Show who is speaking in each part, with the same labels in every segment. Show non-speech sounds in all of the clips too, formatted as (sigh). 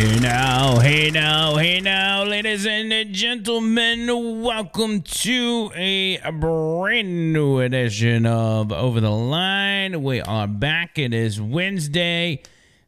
Speaker 1: Hey now, hey now, hey now, ladies and gentlemen, welcome to a brand new edition of Over the Line. We are back. It is Wednesday,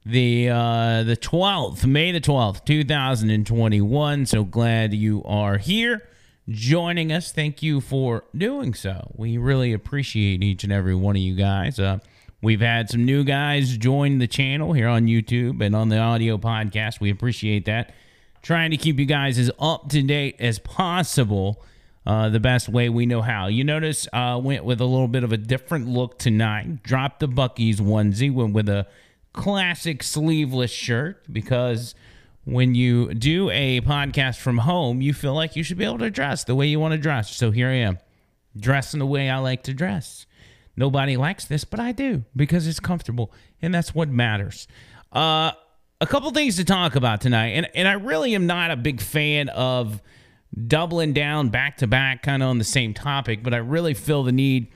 Speaker 1: the uh, the twelfth, May the twelfth, two thousand and twenty-one. So glad you are here, joining us. Thank you for doing so. We really appreciate each and every one of you guys. Uh, We've had some new guys join the channel here on YouTube and on the audio podcast. We appreciate that. Trying to keep you guys as up to date as possible, uh, the best way we know how. You notice uh, went with a little bit of a different look tonight. Dropped the Buc-ee's onesie, went with a classic sleeveless shirt because when you do a podcast from home, you feel like you should be able to dress the way you want to dress. So here I am, dressing the way I like to dress. Nobody likes this, but I do because it's comfortable, and that's what matters. Uh, a couple things to talk about tonight, and and I really am not a big fan of doubling down back to back, kind of on the same topic, but I really feel the need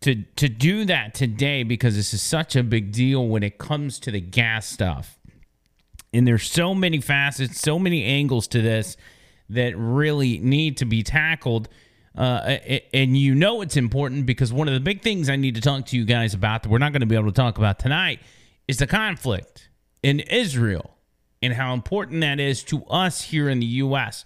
Speaker 1: to to do that today because this is such a big deal when it comes to the gas stuff, and there's so many facets, so many angles to this that really need to be tackled uh, and you know it's important because one of the big things I need to talk to you guys about that we're not going to be able to talk about tonight is the conflict in Israel and how important that is to us here in the U.S.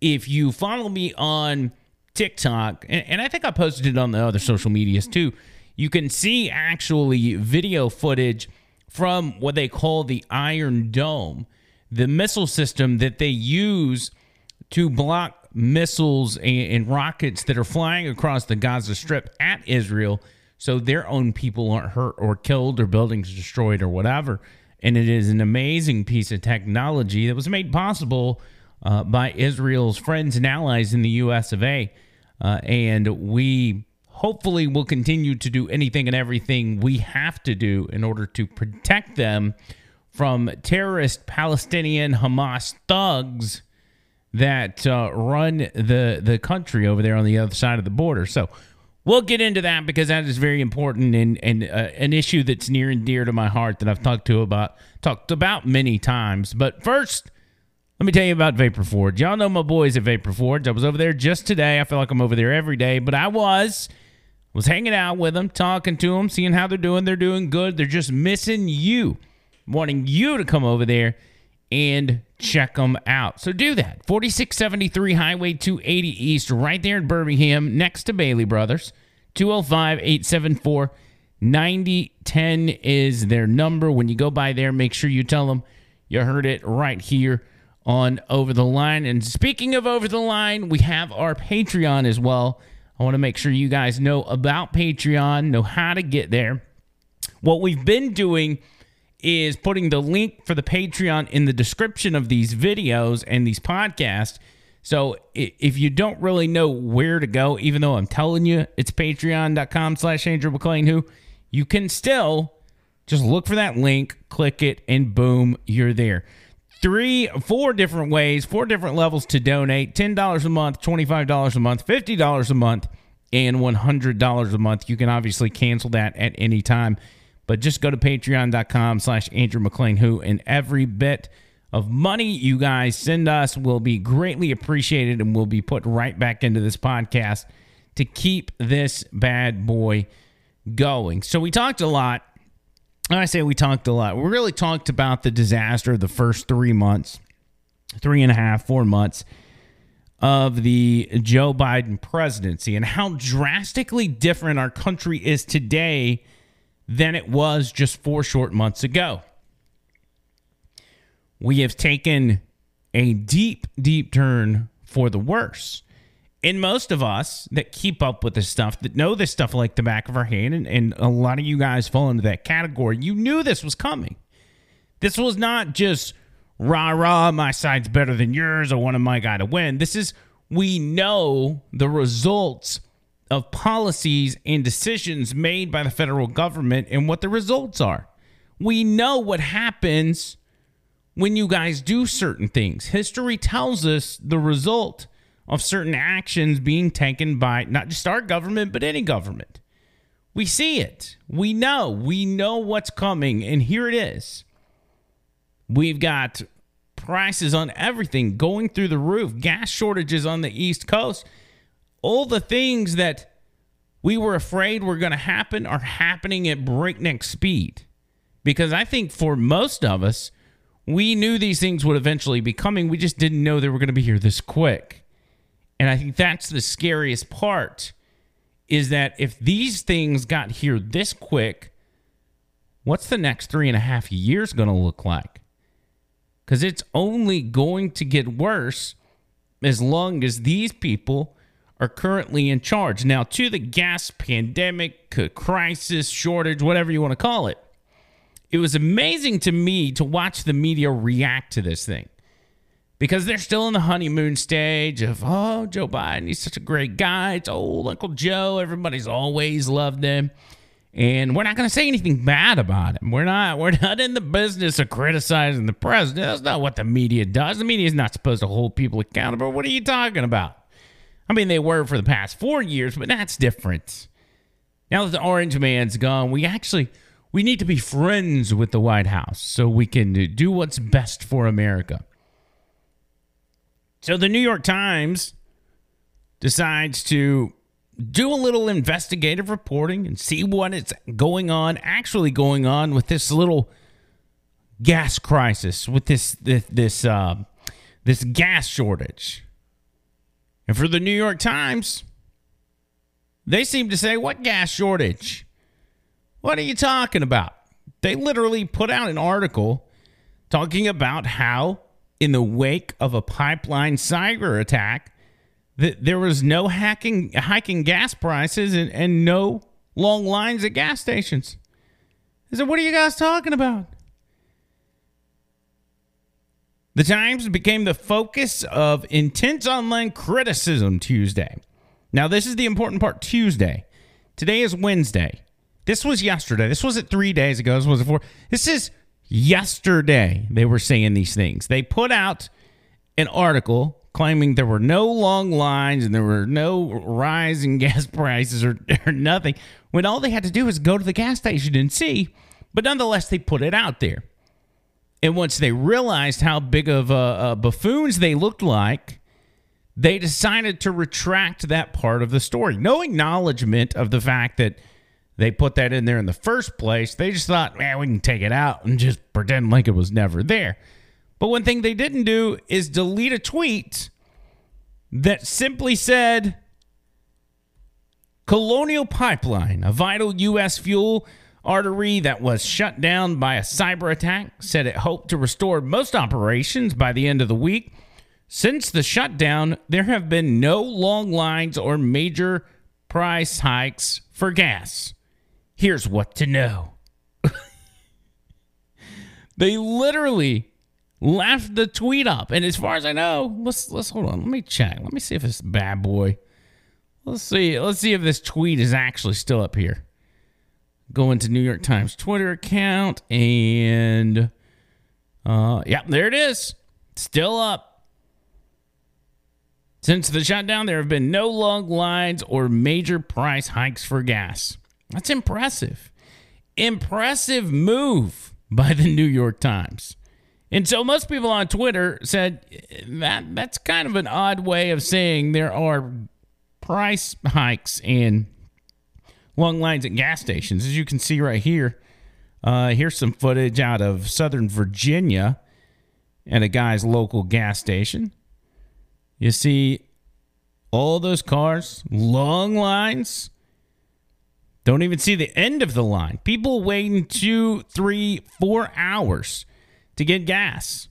Speaker 1: If you follow me on TikTok, and, and I think I posted it on the other social medias too, you can see actually video footage from what they call the Iron Dome, the missile system that they use to block missiles and, and, rockets that are flying across the Gaza Strip at Israel so their own people aren't hurt or killed or buildings destroyed or whatever. And it is an amazing piece of technology that was made possible uh, by Israel's friends and allies in the US of A. Uh, and we hopefully will continue to do anything and everything we have to do in order to protect them from terrorist Palestinian Hamas thugs that uh, run the the country over there on the other side of the border. So we'll get into that because that is very important and and uh, an issue that's near and dear to my heart that I've talked to about talked about many times. But first, let me tell you about Vapor Forge. Y'all know my boys at Vapor Forge. I was over there just today. I feel like I'm over there every day, but I was was hanging out with them, talking to them, seeing how they're doing. They're doing good. They're just missing you, wanting you to come over there and check them out. So do that. 4673 Highway 280 East, right there in Birmingham, next to Bailey Brothers. 205 874 9010 is their number. When you go by there, make sure you tell them you heard it right here on Over the Line. And speaking of Over the Line, we have our Patreon as well. I want to make sure you guys know about Patreon, know how to get there. What we've been doing is putting the link for the Patreon in the description of these videos and these podcasts. So if you don't really know where to go, even though I'm telling you it's patreon.com slash Andrew McLean, who you can still just look for that link, click it, and boom, you're there. Three, four different ways, four different levels to donate $10 a month, $25 a month, $50 a month, and $100 a month. You can obviously cancel that at any time. But just go to patreon.com slash Andrew McLean Who, and every bit of money you guys send us will be greatly appreciated and will be put right back into this podcast to keep this bad boy going. So we talked a lot. I say we talked a lot. We really talked about the disaster of the first three months, three and a half, four months of the Joe Biden presidency and how drastically different our country is today than it was just four short months ago. We have taken a deep, deep turn for the worse. And most of us that keep up with this stuff, that know this stuff like the back of our hand, and, and a lot of you guys fall into that category, you knew this was coming. This was not just rah rah, my side's better than yours, I want my guy to win. This is, we know the results of policies and decisions made by the federal government and what the results are. We know what happens when you guys do certain things. History tells us the result of certain actions being taken by not just our government, but any government. We see it. We know. We know what's coming. And here it is. We've got prices on everything going through the roof, gas shortages on the East Coast, all the things that we were afraid were going to happen are happening at breakneck speed. Because I think for most of us, we knew these things would eventually be coming. We just didn't know they were going to be here this quick. And I think that's the scariest part is that if these things got here this quick, what's the next three and a half years going to look like? Because it's only going to get worse as long as these people are currently in charge. Now, to the gas pandemic, crisis, shortage, whatever you want to call it, it was amazing to me to watch the media react to this thing because they're still in the honeymoon stage of, oh, Joe Biden, he's such a great guy. It's old Uncle Joe. Everybody's always loved him. And we're not going to say anything bad about him. We're not. We're not in the business of criticizing the president. That's not what the media does. The media is not supposed to hold people accountable. What are you talking about? I mean, they were for the past four years, but that's different. Now that the orange man's gone, we actually we need to be friends with the White House so we can do what's best for America. So the New York Times decides to do a little investigative reporting and see what is going on, actually going on with this little gas crisis, with this this this uh, this gas shortage. And for the New York Times, they seem to say, What gas shortage? What are you talking about? They literally put out an article talking about how, in the wake of a pipeline cyber attack, that there was no hacking, hiking gas prices and, and no long lines at gas stations. I said, What are you guys talking about? The Times became the focus of intense online criticism Tuesday. Now, this is the important part Tuesday. Today is Wednesday. This was yesterday. This wasn't three days ago. This was four. This is yesterday. They were saying these things. They put out an article claiming there were no long lines and there were no rise in (laughs) gas prices or, or nothing when all they had to do was go to the gas station and see. But nonetheless, they put it out there. And once they realized how big of uh, uh, buffoons they looked like, they decided to retract that part of the story. No acknowledgement of the fact that they put that in there in the first place. They just thought, man, we can take it out and just pretend like it was never there. But one thing they didn't do is delete a tweet that simply said Colonial Pipeline, a vital U.S. fuel artery that was shut down by a cyber attack, said it hoped to restore most operations by the end of the week. Since the shutdown, there have been no long lines or major price hikes for gas. Here's what to know. (laughs) they literally left the tweet up. And as far as I know, let's let's hold on. Let me check. Let me see if this bad boy. Let's see. Let's see if this tweet is actually still up here go into New York Times Twitter account and uh yeah, there it is. Still up. Since the shutdown, there have been no long lines or major price hikes for gas. That's impressive. Impressive move by the New York Times. And so most people on Twitter said that that's kind of an odd way of saying there are price hikes and long lines at gas stations. As you can see right here, uh, here's some footage out of Southern Virginia at a guy's local gas station. You see all those cars, long lines. Don't even see the end of the line. People waiting two, three, four hours to get gas.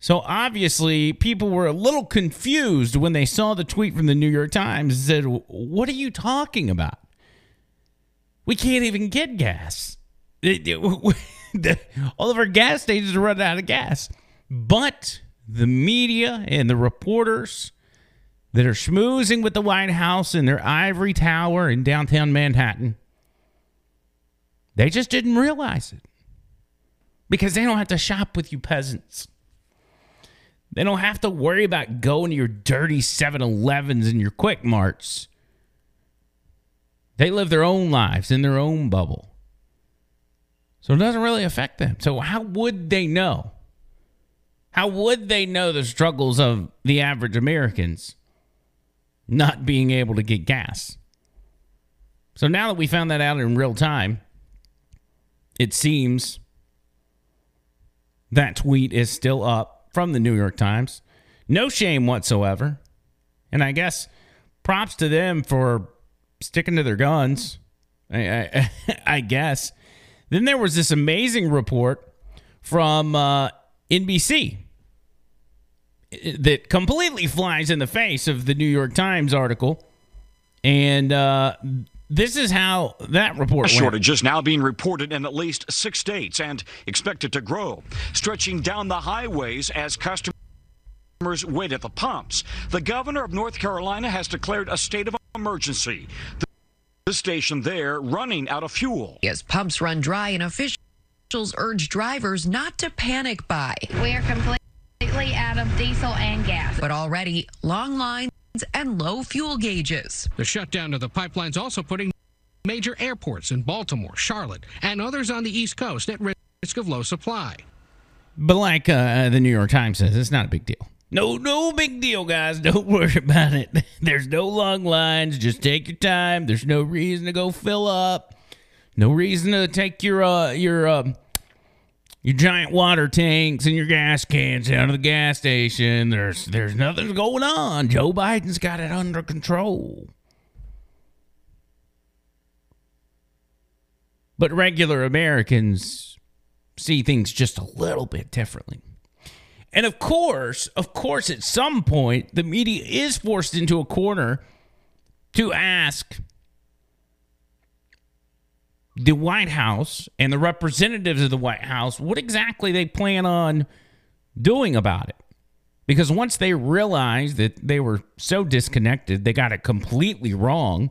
Speaker 1: So obviously, people were a little confused when they saw the tweet from the New York Times and said, What are you talking about? We can't even get gas. (laughs) All of our gas stations are running out of gas. But the media and the reporters that are schmoozing with the White House in their ivory tower in downtown Manhattan, they just didn't realize it because they don't have to shop with you peasants. They don't have to worry about going to your dirty 7 Elevens and your quick marts. They live their own lives in their own bubble. So it doesn't really affect them. So, how would they know? How would they know the struggles of the average Americans not being able to get gas? So now that we found that out in real time, it seems that tweet is still up from the New York Times. No shame whatsoever. And I guess props to them for sticking to their guns. I, I, (laughs) I guess. Then there was this amazing report from uh, NBC that completely flies in the face of the New York Times article. And uh, this is how that report
Speaker 2: went. Shortages now being reported in at least six states and expected to grow, stretching down the highways as customers wait at the pumps. The governor of North Carolina has declared a state of emergency. The station there running out of fuel.
Speaker 3: As pumps run dry and officials urge drivers not to panic buy.
Speaker 4: We are completely out of diesel and gas.
Speaker 3: But already long lines and low fuel gauges.
Speaker 5: The shutdown of the pipelines also putting major airports in Baltimore, Charlotte, and others on the East Coast at risk of low supply.
Speaker 1: But like uh, the New York Times says, it's not a big deal. No, no big deal, guys. (laughs) Don't worry about it. (laughs) There's no long lines. Just take your time. There's no reason to go fill up. No reason to take your uh your uh, your giant water tanks and your gas cans out of the gas station. There's there's nothing going on. Joe Biden's got it under control. But regular Americans see things just a little bit differently. And of course, of course, at some point, the media is forced into a corner to ask the White House and the representatives of the White House what exactly they plan on doing about it. Because once they realized that they were so disconnected, they got it completely wrong,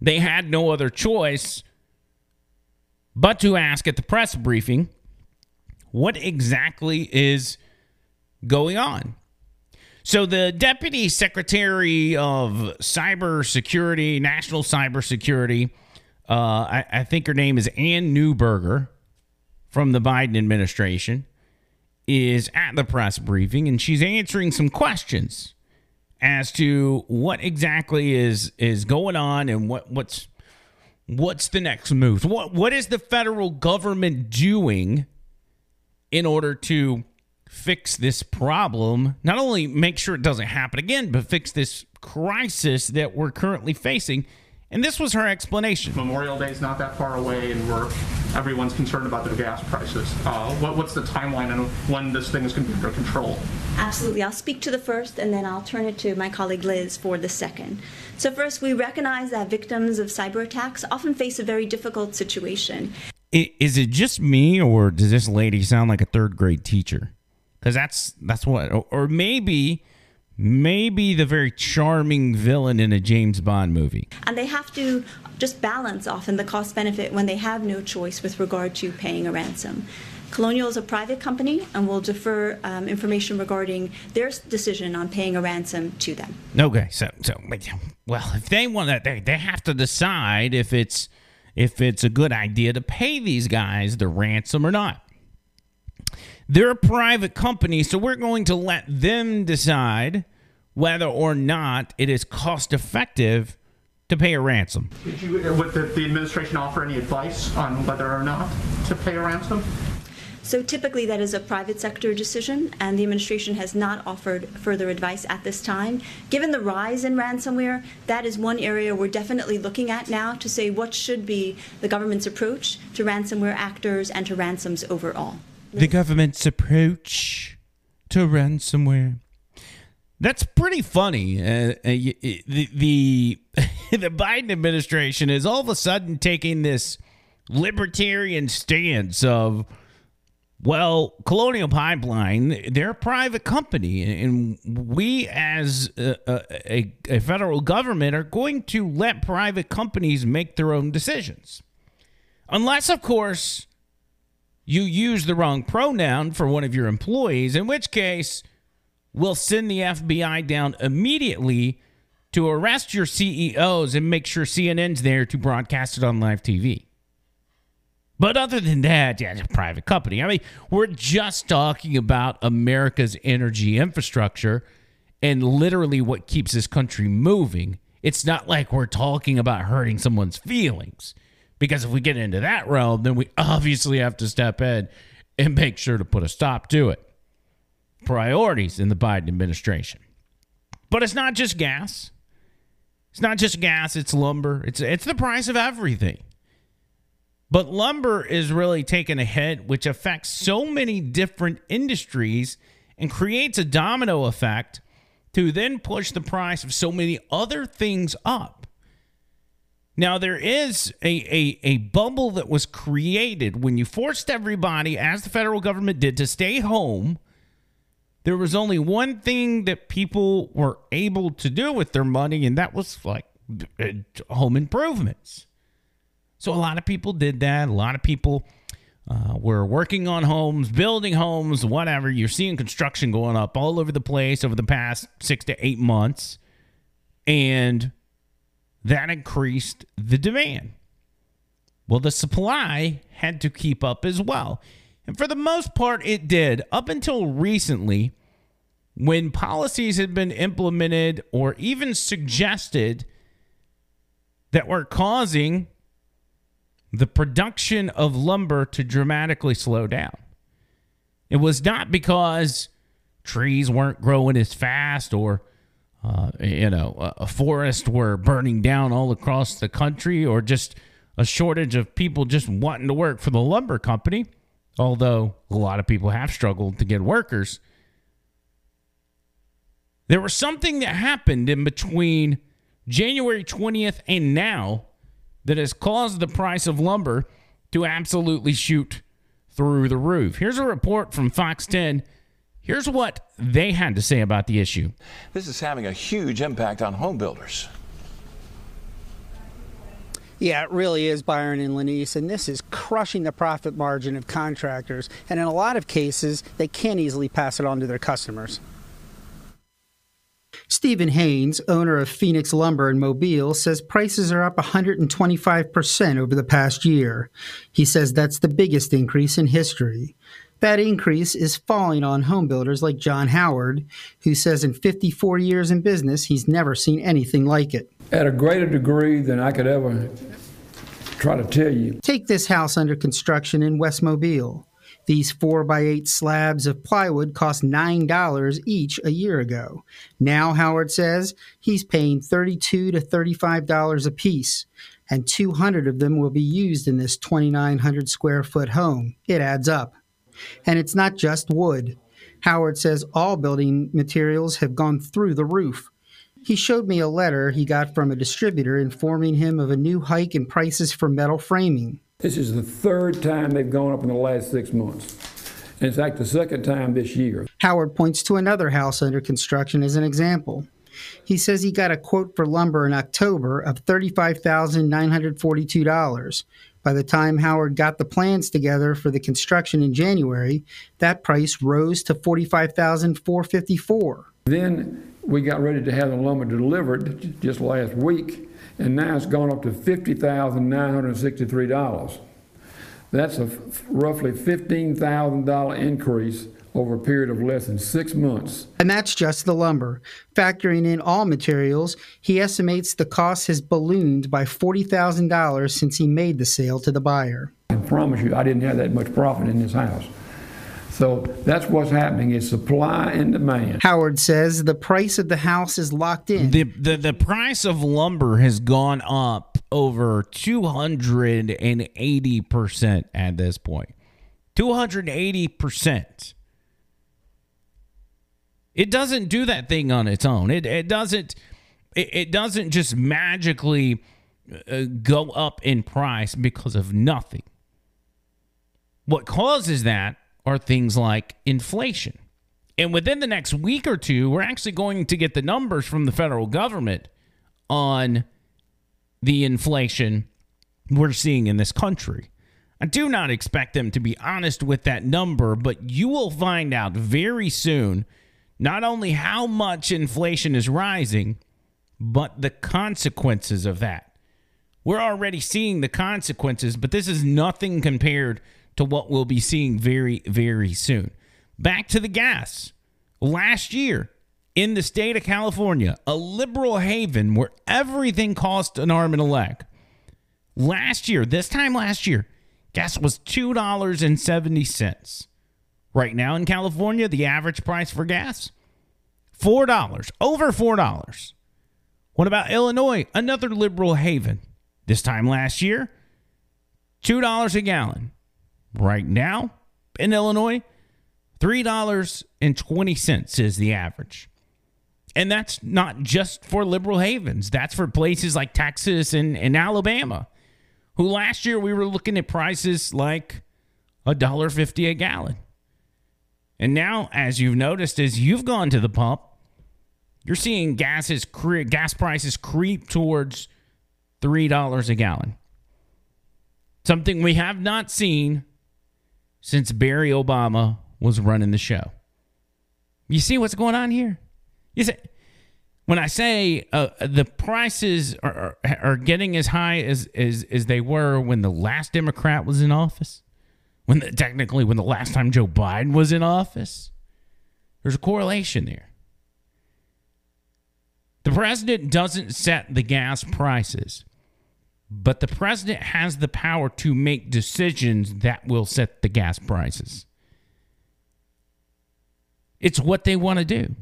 Speaker 1: they had no other choice but to ask at the press briefing what exactly is going on. So, the Deputy Secretary of Cybersecurity, National Cybersecurity, uh, I, I think her name is Anne Neuberger from the Biden administration, is at the press briefing and she's answering some questions as to what exactly is is going on and what what's what's the next move. What what is the federal government doing in order to fix this problem, not only make sure it doesn't happen again, but fix this crisis that we're currently facing. And this was her explanation.
Speaker 6: Memorial Day is not that far away, and we're everyone's concerned about the gas prices. Uh, what, what's the timeline on when this thing is going to be under control?
Speaker 7: Absolutely. I'll speak to the first, and then I'll turn it to my colleague Liz for the second. So, first, we recognize that victims of cyber attacks often face a very difficult situation.
Speaker 1: Is it just me, or does this lady sound like a third grade teacher? Because that's that's what, or maybe maybe the very charming villain in a James Bond movie.
Speaker 7: And they have to just balance often the cost benefit when they have no choice with regard to paying a ransom. Colonial is a private company and will defer um, information regarding their decision on paying a ransom to them.
Speaker 1: Okay, so so well, if they want that, they they have to decide if it's if it's a good idea to pay these guys the ransom or not. They're a private company, so we're going to let them decide whether or not it is cost effective to pay a ransom.
Speaker 6: Did you, uh, would the, the administration offer any advice on whether or not to pay a ransom?
Speaker 7: So typically that is a private sector decision, and the administration has not offered further advice at this time. Given the rise in ransomware, that is one area we're definitely looking at now to say what should be the government's approach to ransomware actors and to ransoms overall.
Speaker 1: The government's approach to ransomware. That's pretty funny. Uh, uh, the the, (laughs) the Biden administration is all of a sudden taking this libertarian stance of well, Colonial Pipeline, they're a private company, and we as a, a, a, federal government are going to let private companies make their own decisions. Unless, of course, you use the wrong pronoun for one of your employees, in which case we'll send the FBI down immediately to arrest your CEOs and make sure CNN's there to broadcast it on live TV. But other than that, yeah, it's a private company. I mean, we're just talking about America's energy infrastructure and literally what keeps this country moving. It's not like we're talking about hurting someone's feelings. Because if we get into that realm, then we obviously have to step in and make sure to put a stop to it. Priorities in the Biden administration. But it's not just gas. It's not just gas, it's lumber. It's it's the price of everything. But lumber is really taking a hit which affects so many different industries and creates a domino effect to then push the price of so many other things up. Now, there is a, a, a bubble that was created when you forced everybody, as the federal government did, to stay home. There was only one thing that people were able to do with their money, and that was like uh, home improvements. So a lot of people did that. A lot of people uh, were working on homes, building homes, whatever. You're seeing construction going up all over the place over the past six to eight months. And that increased the demand. Well, the supply had to keep up as well. And for the most part, it did up until recently when policies had been implemented or even suggested that were causing the production of lumber to dramatically slow down. It was not because trees weren't growing as fast or uh, you know, a, forest were burning down all across the country, or just a shortage of people just wanting to work for the lumber company. Although a lot of people have struggled to get workers, there was something that happened in between January 20th and now that has caused the price of lumber to absolutely shoot through the roof. Here's a report from Fox 10 Here's what they had to say about the issue.
Speaker 8: This is having a huge impact on home builders.
Speaker 9: Yeah, it really is, Byron and Lenise, and this is crushing the profit margin of contractors. And in a lot of cases, they can't easily pass it on to their customers. Stephen Haynes, owner of Phoenix Lumber in Mobile, says prices are up 125% over the past year. He says that's the biggest increase in history. That increase is falling on homebuilders like John Howard, who says in 54 years in business, he's never seen anything like it.
Speaker 10: At a greater degree than I could ever try to tell you.
Speaker 9: Take this house under construction in West Mobile. These 4 by 8 slabs of plywood cost $9 each a year ago. Now, Howard says, he's paying 32 to $35 a piece, and 200 of them will be used in this 2,900 square foot home. It adds up. And it's not just wood. Howard says all building materials have gone through the roof. He showed me a letter he got from a distributor informing him of a new hike in prices for metal framing.
Speaker 10: This is the third time they've gone up in the last six months. And in fact, the second time this year.
Speaker 9: Howard points to another house under construction as an example. He says he got a quote for lumber in October of $35,942, by the time Howard got the plans together for the construction in January, that price rose to $45,454.
Speaker 10: Then we got ready to have the lumber delivered just last week, and now it's gone up to $50,963. That's a roughly $15,000 increase over a period of less than six months.
Speaker 9: And that's just the lumber. Factoring in all materials, he estimates the cost has ballooned by $40,000 since he made the sale to the buyer.
Speaker 10: I promise you, I didn't have that much profit in this house. So that's what's happening is supply and demand.
Speaker 9: Howard says the price of the house is locked in.
Speaker 1: The, the, the price of lumber has gone up over 280% at this point. 280%. It doesn't do that thing on its own. It it doesn't it, it doesn't just magically uh, go up in price because of nothing. What causes that are things like inflation. And within the next week or two, we're actually going to get the numbers from the federal government on the inflation we're seeing in this country. I do not expect them to be honest with that number, but you will find out very soon not only how much inflation is rising, but the consequences of that. We're already seeing the consequences, but this is nothing compared to what we'll be seeing very, very soon. Back to the gas. Last year, in the state of California, a liberal haven where everything cost an arm and a leg. Last year, this time last year, gas was $2.70. Right now in California, the average price for gas $4, over $4. What about Illinois, another liberal haven? This time last year, $2 a gallon. Right now in Illinois, $3.20 is the average. And that's not just for liberal havens, that's for places like Texas and, and Alabama, who last year we were looking at prices like $1.50 a gallon. And now, as you've noticed, as you've gone to the pump, you're seeing gases cre- gas prices creep towards $3 a gallon. Something we have not seen since Barry Obama was running the show. You see what's going on here? You say when I say uh, the prices are, are, are getting as high as, as as they were when the last Democrat was in office, when the, technically when the last time Joe Biden was in office, there's a correlation there. The president doesn't set the gas prices, but the president has the power to make decisions that will set the gas prices. It's what they want to do.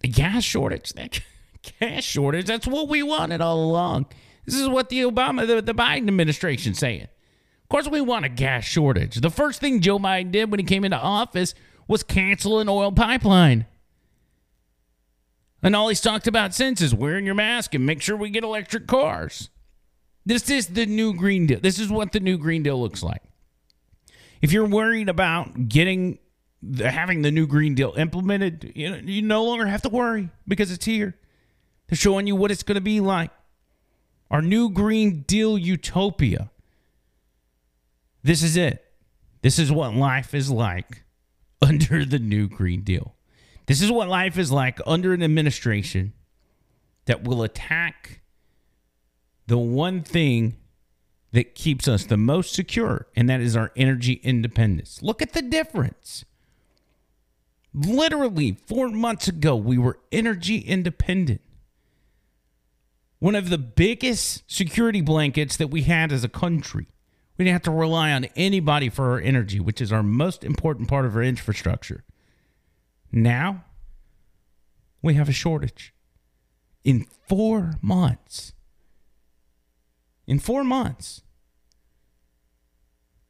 Speaker 1: The gas shortage, that (laughs) gas shortage, that's what we wanted all along. This is what the Obama, the, the Biden administration saying. Of course, we want a gas shortage. The first thing Joe Biden did when he came into office was cancel an oil pipeline. And all he's talked about since is wearing your mask and make sure we get electric cars. This is the new Green Deal. This is what the new Green Deal looks like. If you're worried about getting having the new Green Deal implemented, you you no longer have to worry because it's here. They're showing you what it's going to be like. Our new Green Deal utopia. This is it. This is what life is like (laughs) under the new Green Deal. This is what life is like under an administration that will attack the one thing that keeps us the most secure, and that is our energy independence. Look at the difference. Literally, four months ago, we were energy independent. One of the biggest security blankets that we had as a country. We didn't have to rely on anybody for our energy, which is our most important part of our infrastructure. Now, we have a shortage. In four months. In four months.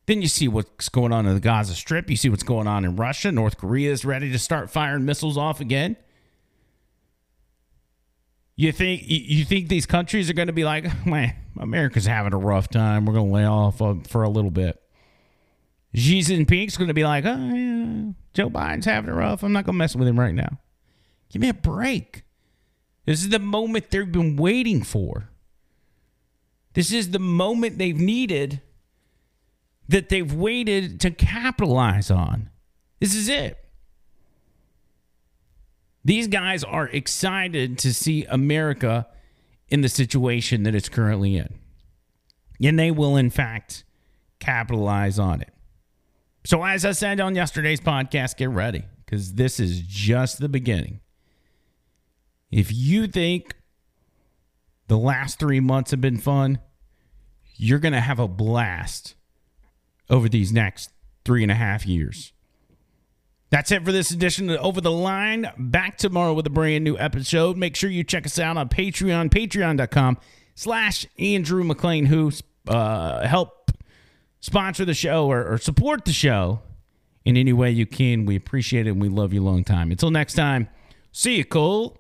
Speaker 1: Then you see what's going on in the Gaza Strip. You see what's going on in Russia. North Korea is ready to start firing missiles off again. You think you think these countries are going to be like, man, America's having a rough time. We're going to lay off um, for a little bit. Xi Jinping's going to be like, oh, yeah, Joe Biden's having a rough. I'm not going to mess with him right now. Give me a break. This is the moment they've been waiting for. This is the moment they've needed that they've waited to capitalize on. This is it. These guys are excited to see America in the situation that it's currently in. And they will, in fact, capitalize on it. So, as I said on yesterday's podcast, get ready because this is just the beginning. If you think the last three months have been fun, you're going to have a blast over these next three and a half years. That's it for this edition of Over the Line. Back tomorrow with a brand new episode. Make sure you check us out on Patreon, patreon.com slash Andrew McLean, who uh, help sponsor the show or, or support the show in any way you can. We appreciate it and we love you long time. Until next time, see you, Cole.